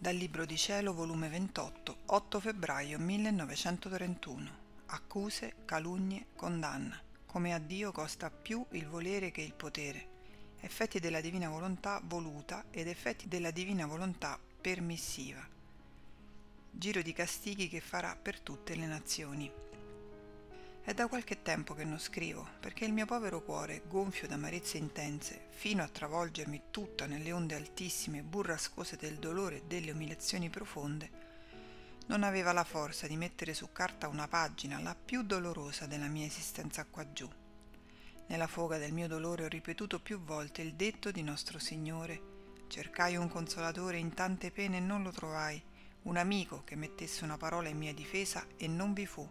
Dal Libro di Cielo, volume 28, 8 febbraio 1931. Accuse, calunnie, condanna. Come a Dio costa più il volere che il potere. Effetti della divina volontà voluta ed effetti della divina volontà permissiva. Giro di castighi che farà per tutte le nazioni. È da qualche tempo che non scrivo, perché il mio povero cuore, gonfio d'amarezze intense, fino a travolgermi tutta nelle onde altissime e burrascose del dolore e delle umiliazioni profonde, non aveva la forza di mettere su carta una pagina, la più dolorosa della mia esistenza qua giù. Nella foga del mio dolore ho ripetuto più volte il detto di nostro Signore. Cercai un consolatore in tante pene e non lo trovai, un amico che mettesse una parola in mia difesa e non vi fu.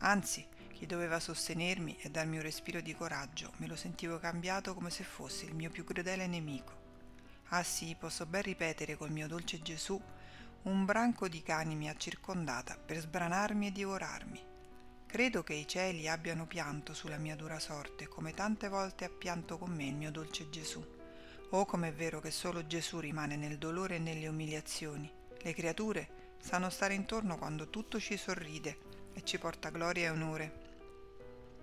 Anzi, chi doveva sostenermi e darmi un respiro di coraggio, me lo sentivo cambiato come se fosse il mio più crudele nemico. Ah sì, posso ben ripetere col mio dolce Gesù, un branco di cani mi ha circondata per sbranarmi e divorarmi. Credo che i cieli abbiano pianto sulla mia dura sorte, come tante volte ha pianto con me il mio dolce Gesù. Oh, com'è vero che solo Gesù rimane nel dolore e nelle umiliazioni. Le creature sanno stare intorno quando tutto ci sorride e ci porta gloria e onore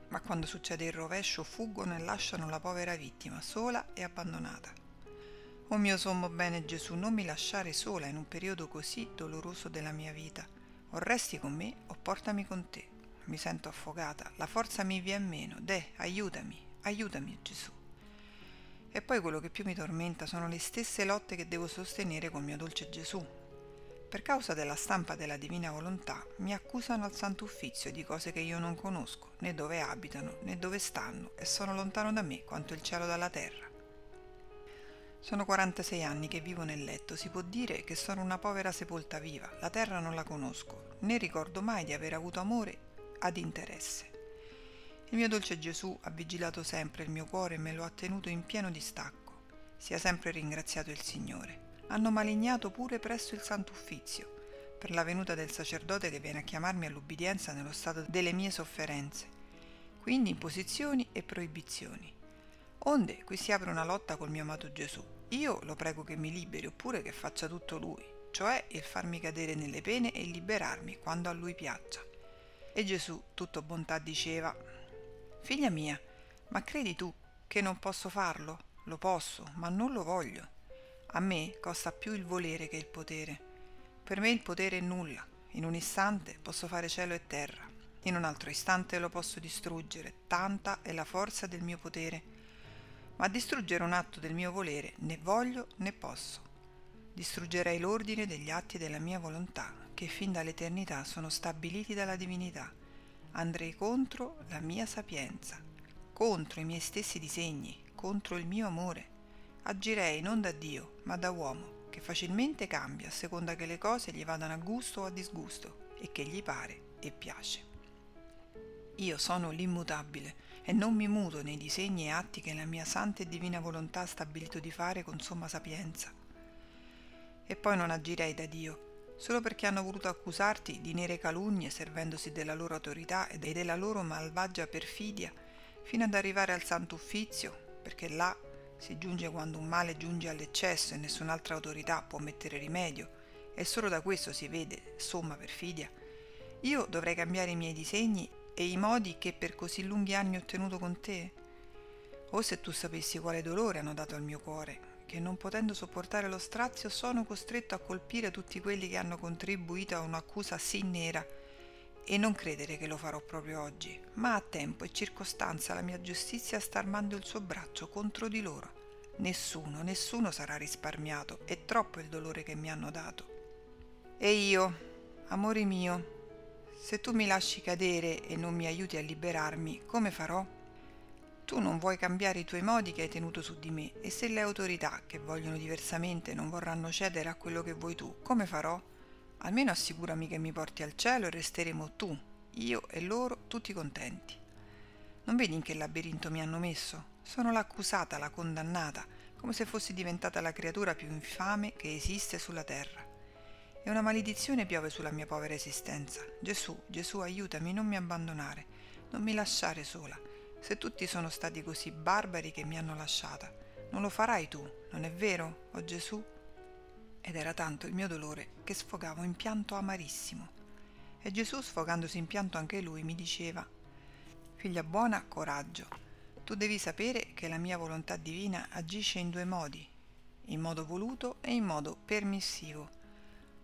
ma quando succede il rovescio fuggono e lasciano la povera vittima sola e abbandonata. O mio sommo bene Gesù, non mi lasciare sola in un periodo così doloroso della mia vita. O resti con me o portami con te. Mi sento affogata, la forza mi viene meno. De, aiutami, aiutami Gesù. E poi quello che più mi tormenta sono le stesse lotte che devo sostenere col mio dolce Gesù, per causa della stampa della divina volontà mi accusano al Santo Uffizio di cose che io non conosco, né dove abitano, né dove stanno, e sono lontano da me quanto il cielo dalla terra. Sono 46 anni che vivo nel letto, si può dire che sono una povera sepolta viva, la terra non la conosco, né ricordo mai di aver avuto amore ad interesse. Il mio dolce Gesù ha vigilato sempre il mio cuore e me lo ha tenuto in pieno distacco. Sia sempre ringraziato il Signore hanno malignato pure presso il Santo Uffizio, per la venuta del sacerdote che viene a chiamarmi all'ubbidienza nello stato delle mie sofferenze, quindi imposizioni e proibizioni. Onde qui si apre una lotta col mio amato Gesù. Io lo prego che mi liberi oppure che faccia tutto lui, cioè il farmi cadere nelle pene e liberarmi quando a lui piaccia. E Gesù, tutto bontà, diceva, Figlia mia, ma credi tu che non posso farlo? Lo posso, ma non lo voglio. A me costa più il volere che il potere. Per me il potere è nulla. In un istante posso fare cielo e terra. In un altro istante lo posso distruggere. Tanta è la forza del mio potere. Ma distruggere un atto del mio volere né voglio né posso. Distruggerei l'ordine degli atti della mia volontà, che fin dall'eternità sono stabiliti dalla divinità. Andrei contro la mia sapienza, contro i miei stessi disegni, contro il mio amore agirei non da Dio, ma da uomo, che facilmente cambia a seconda che le cose gli vadano a gusto o a disgusto e che gli pare e piace. Io sono l'immutabile e non mi muto nei disegni e atti che la mia santa e divina volontà ha stabilito di fare con somma sapienza. E poi non agirei da Dio, solo perché hanno voluto accusarti di nere calunnie servendosi della loro autorità e della loro malvagia perfidia, fino ad arrivare al santo uffizio, perché là si giunge quando un male giunge all'eccesso e nessun'altra autorità può mettere rimedio, e solo da questo si vede somma perfidia. Io dovrei cambiare i miei disegni e i modi che per così lunghi anni ho tenuto con te? O se tu sapessi quale dolore hanno dato al mio cuore, che non potendo sopportare lo strazio sono costretto a colpire tutti quelli che hanno contribuito a un'accusa sì nera e non credere che lo farò proprio oggi, ma a tempo e circostanza la mia giustizia sta armando il suo braccio contro di loro. Nessuno, nessuno sarà risparmiato, è troppo il dolore che mi hanno dato. E io, amore mio, se tu mi lasci cadere e non mi aiuti a liberarmi, come farò? Tu non vuoi cambiare i tuoi modi che hai tenuto su di me, e se le autorità che vogliono diversamente non vorranno cedere a quello che vuoi tu, come farò? Almeno assicurami che mi porti al cielo e resteremo tu, io e loro tutti contenti. Non vedi in che labirinto mi hanno messo? Sono l'accusata, la condannata, come se fossi diventata la creatura più infame che esiste sulla terra. E una maledizione piove sulla mia povera esistenza. Gesù, Gesù, aiutami, non mi abbandonare, non mi lasciare sola. Se tutti sono stati così barbari che mi hanno lasciata, non lo farai tu, non è vero, o oh Gesù? Ed era tanto il mio dolore che sfogavo in pianto amarissimo. E Gesù, sfogandosi in pianto anche lui, mi diceva, Figlia buona, coraggio, tu devi sapere che la mia volontà divina agisce in due modi, in modo voluto e in modo permissivo.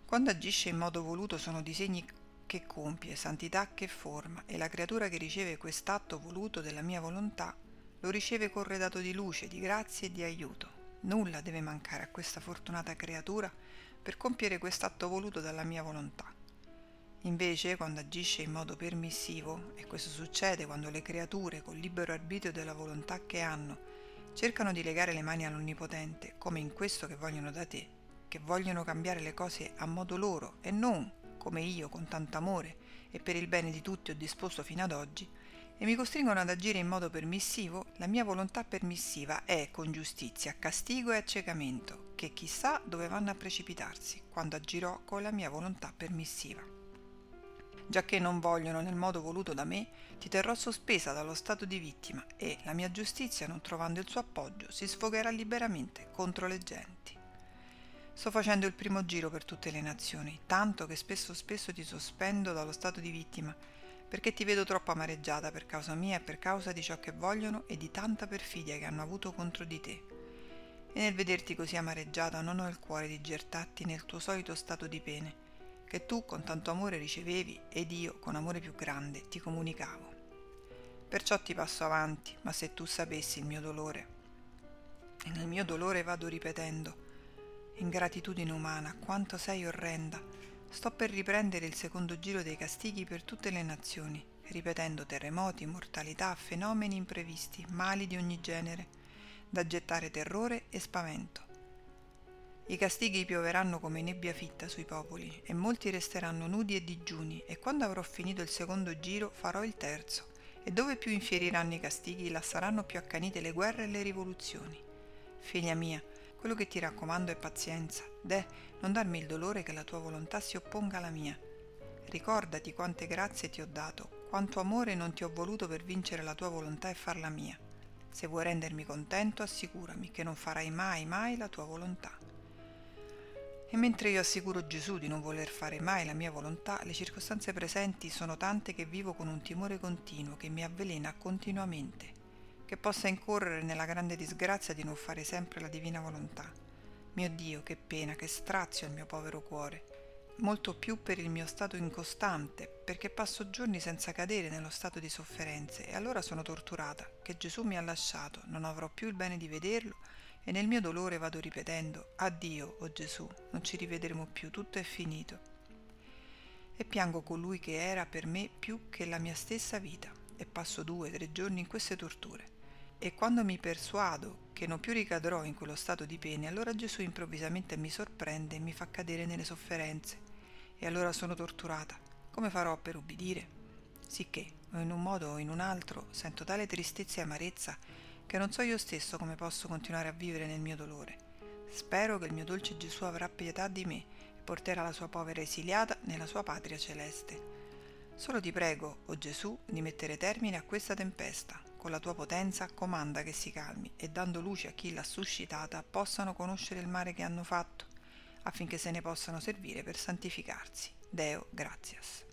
Quando agisce in modo voluto sono disegni che compie, santità che forma, e la creatura che riceve quest'atto voluto della mia volontà lo riceve corredato di luce, di grazia e di aiuto. Nulla deve mancare a questa fortunata creatura per compiere quest'atto voluto dalla mia volontà. Invece, quando agisce in modo permissivo, e questo succede quando le creature, col libero arbitrio della volontà che hanno, cercano di legare le mani all'Onnipotente, come in questo che vogliono da te, che vogliono cambiare le cose a modo loro e non come io con tanto amore e per il bene di tutti ho disposto fino ad oggi, e mi costringono ad agire in modo permissivo, la mia volontà permissiva è con giustizia, castigo e accecamento, che chissà dove vanno a precipitarsi quando agirò con la mia volontà permissiva. Giacché non vogliono nel modo voluto da me, ti terrò sospesa dallo stato di vittima e la mia giustizia, non trovando il suo appoggio, si sfogherà liberamente contro le genti. Sto facendo il primo giro per tutte le nazioni, tanto che spesso spesso ti sospendo dallo stato di vittima, perché ti vedo troppo amareggiata per causa mia e per causa di ciò che vogliono e di tanta perfidia che hanno avuto contro di te. E nel vederti così amareggiata non ho il cuore di gettarti nel tuo solito stato di pene, che tu con tanto amore ricevevi ed io con amore più grande ti comunicavo. Perciò ti passo avanti, ma se tu sapessi il mio dolore. E nel mio dolore vado ripetendo, Ingratitudine umana, quanto sei orrenda. Sto per riprendere il secondo giro dei castighi per tutte le nazioni, ripetendo terremoti, mortalità, fenomeni imprevisti, mali di ogni genere, da gettare terrore e spavento. I castighi pioveranno come nebbia fitta sui popoli, e molti resteranno nudi e digiuni, e quando avrò finito il secondo giro farò il terzo, e dove più infieriranno i castighi, là saranno più accanite le guerre e le rivoluzioni. Figlia mia, quello che ti raccomando è pazienza. Deh, non darmi il dolore che la tua volontà si opponga alla mia. Ricordati quante grazie ti ho dato, quanto amore non ti ho voluto per vincere la tua volontà e farla mia. Se vuoi rendermi contento, assicurami che non farai mai, mai la tua volontà. E mentre io assicuro Gesù di non voler fare mai la mia volontà, le circostanze presenti sono tante che vivo con un timore continuo che mi avvelena continuamente che possa incorrere nella grande disgrazia di non fare sempre la divina volontà. Mio Dio, che pena, che strazio il mio povero cuore, molto più per il mio stato incostante, perché passo giorni senza cadere nello stato di sofferenze e allora sono torturata, che Gesù mi ha lasciato, non avrò più il bene di vederlo e nel mio dolore vado ripetendo, addio, o oh Gesù, non ci rivedremo più, tutto è finito. E piango colui che era per me più che la mia stessa vita e passo due, tre giorni in queste torture. E quando mi persuado che non più ricadrò in quello stato di pene, allora Gesù improvvisamente mi sorprende e mi fa cadere nelle sofferenze. E allora sono torturata. Come farò per ubbidire? Sicché, o in un modo o in un altro, sento tale tristezza e amarezza che non so io stesso come posso continuare a vivere nel mio dolore. Spero che il mio dolce Gesù avrà pietà di me e porterà la sua povera esiliata nella sua patria celeste. Solo ti prego, o oh Gesù, di mettere termine a questa tempesta con la tua potenza comanda che si calmi e dando luce a chi l'ha suscitata possano conoscere il male che hanno fatto, affinché se ne possano servire per santificarsi. Deo gratias.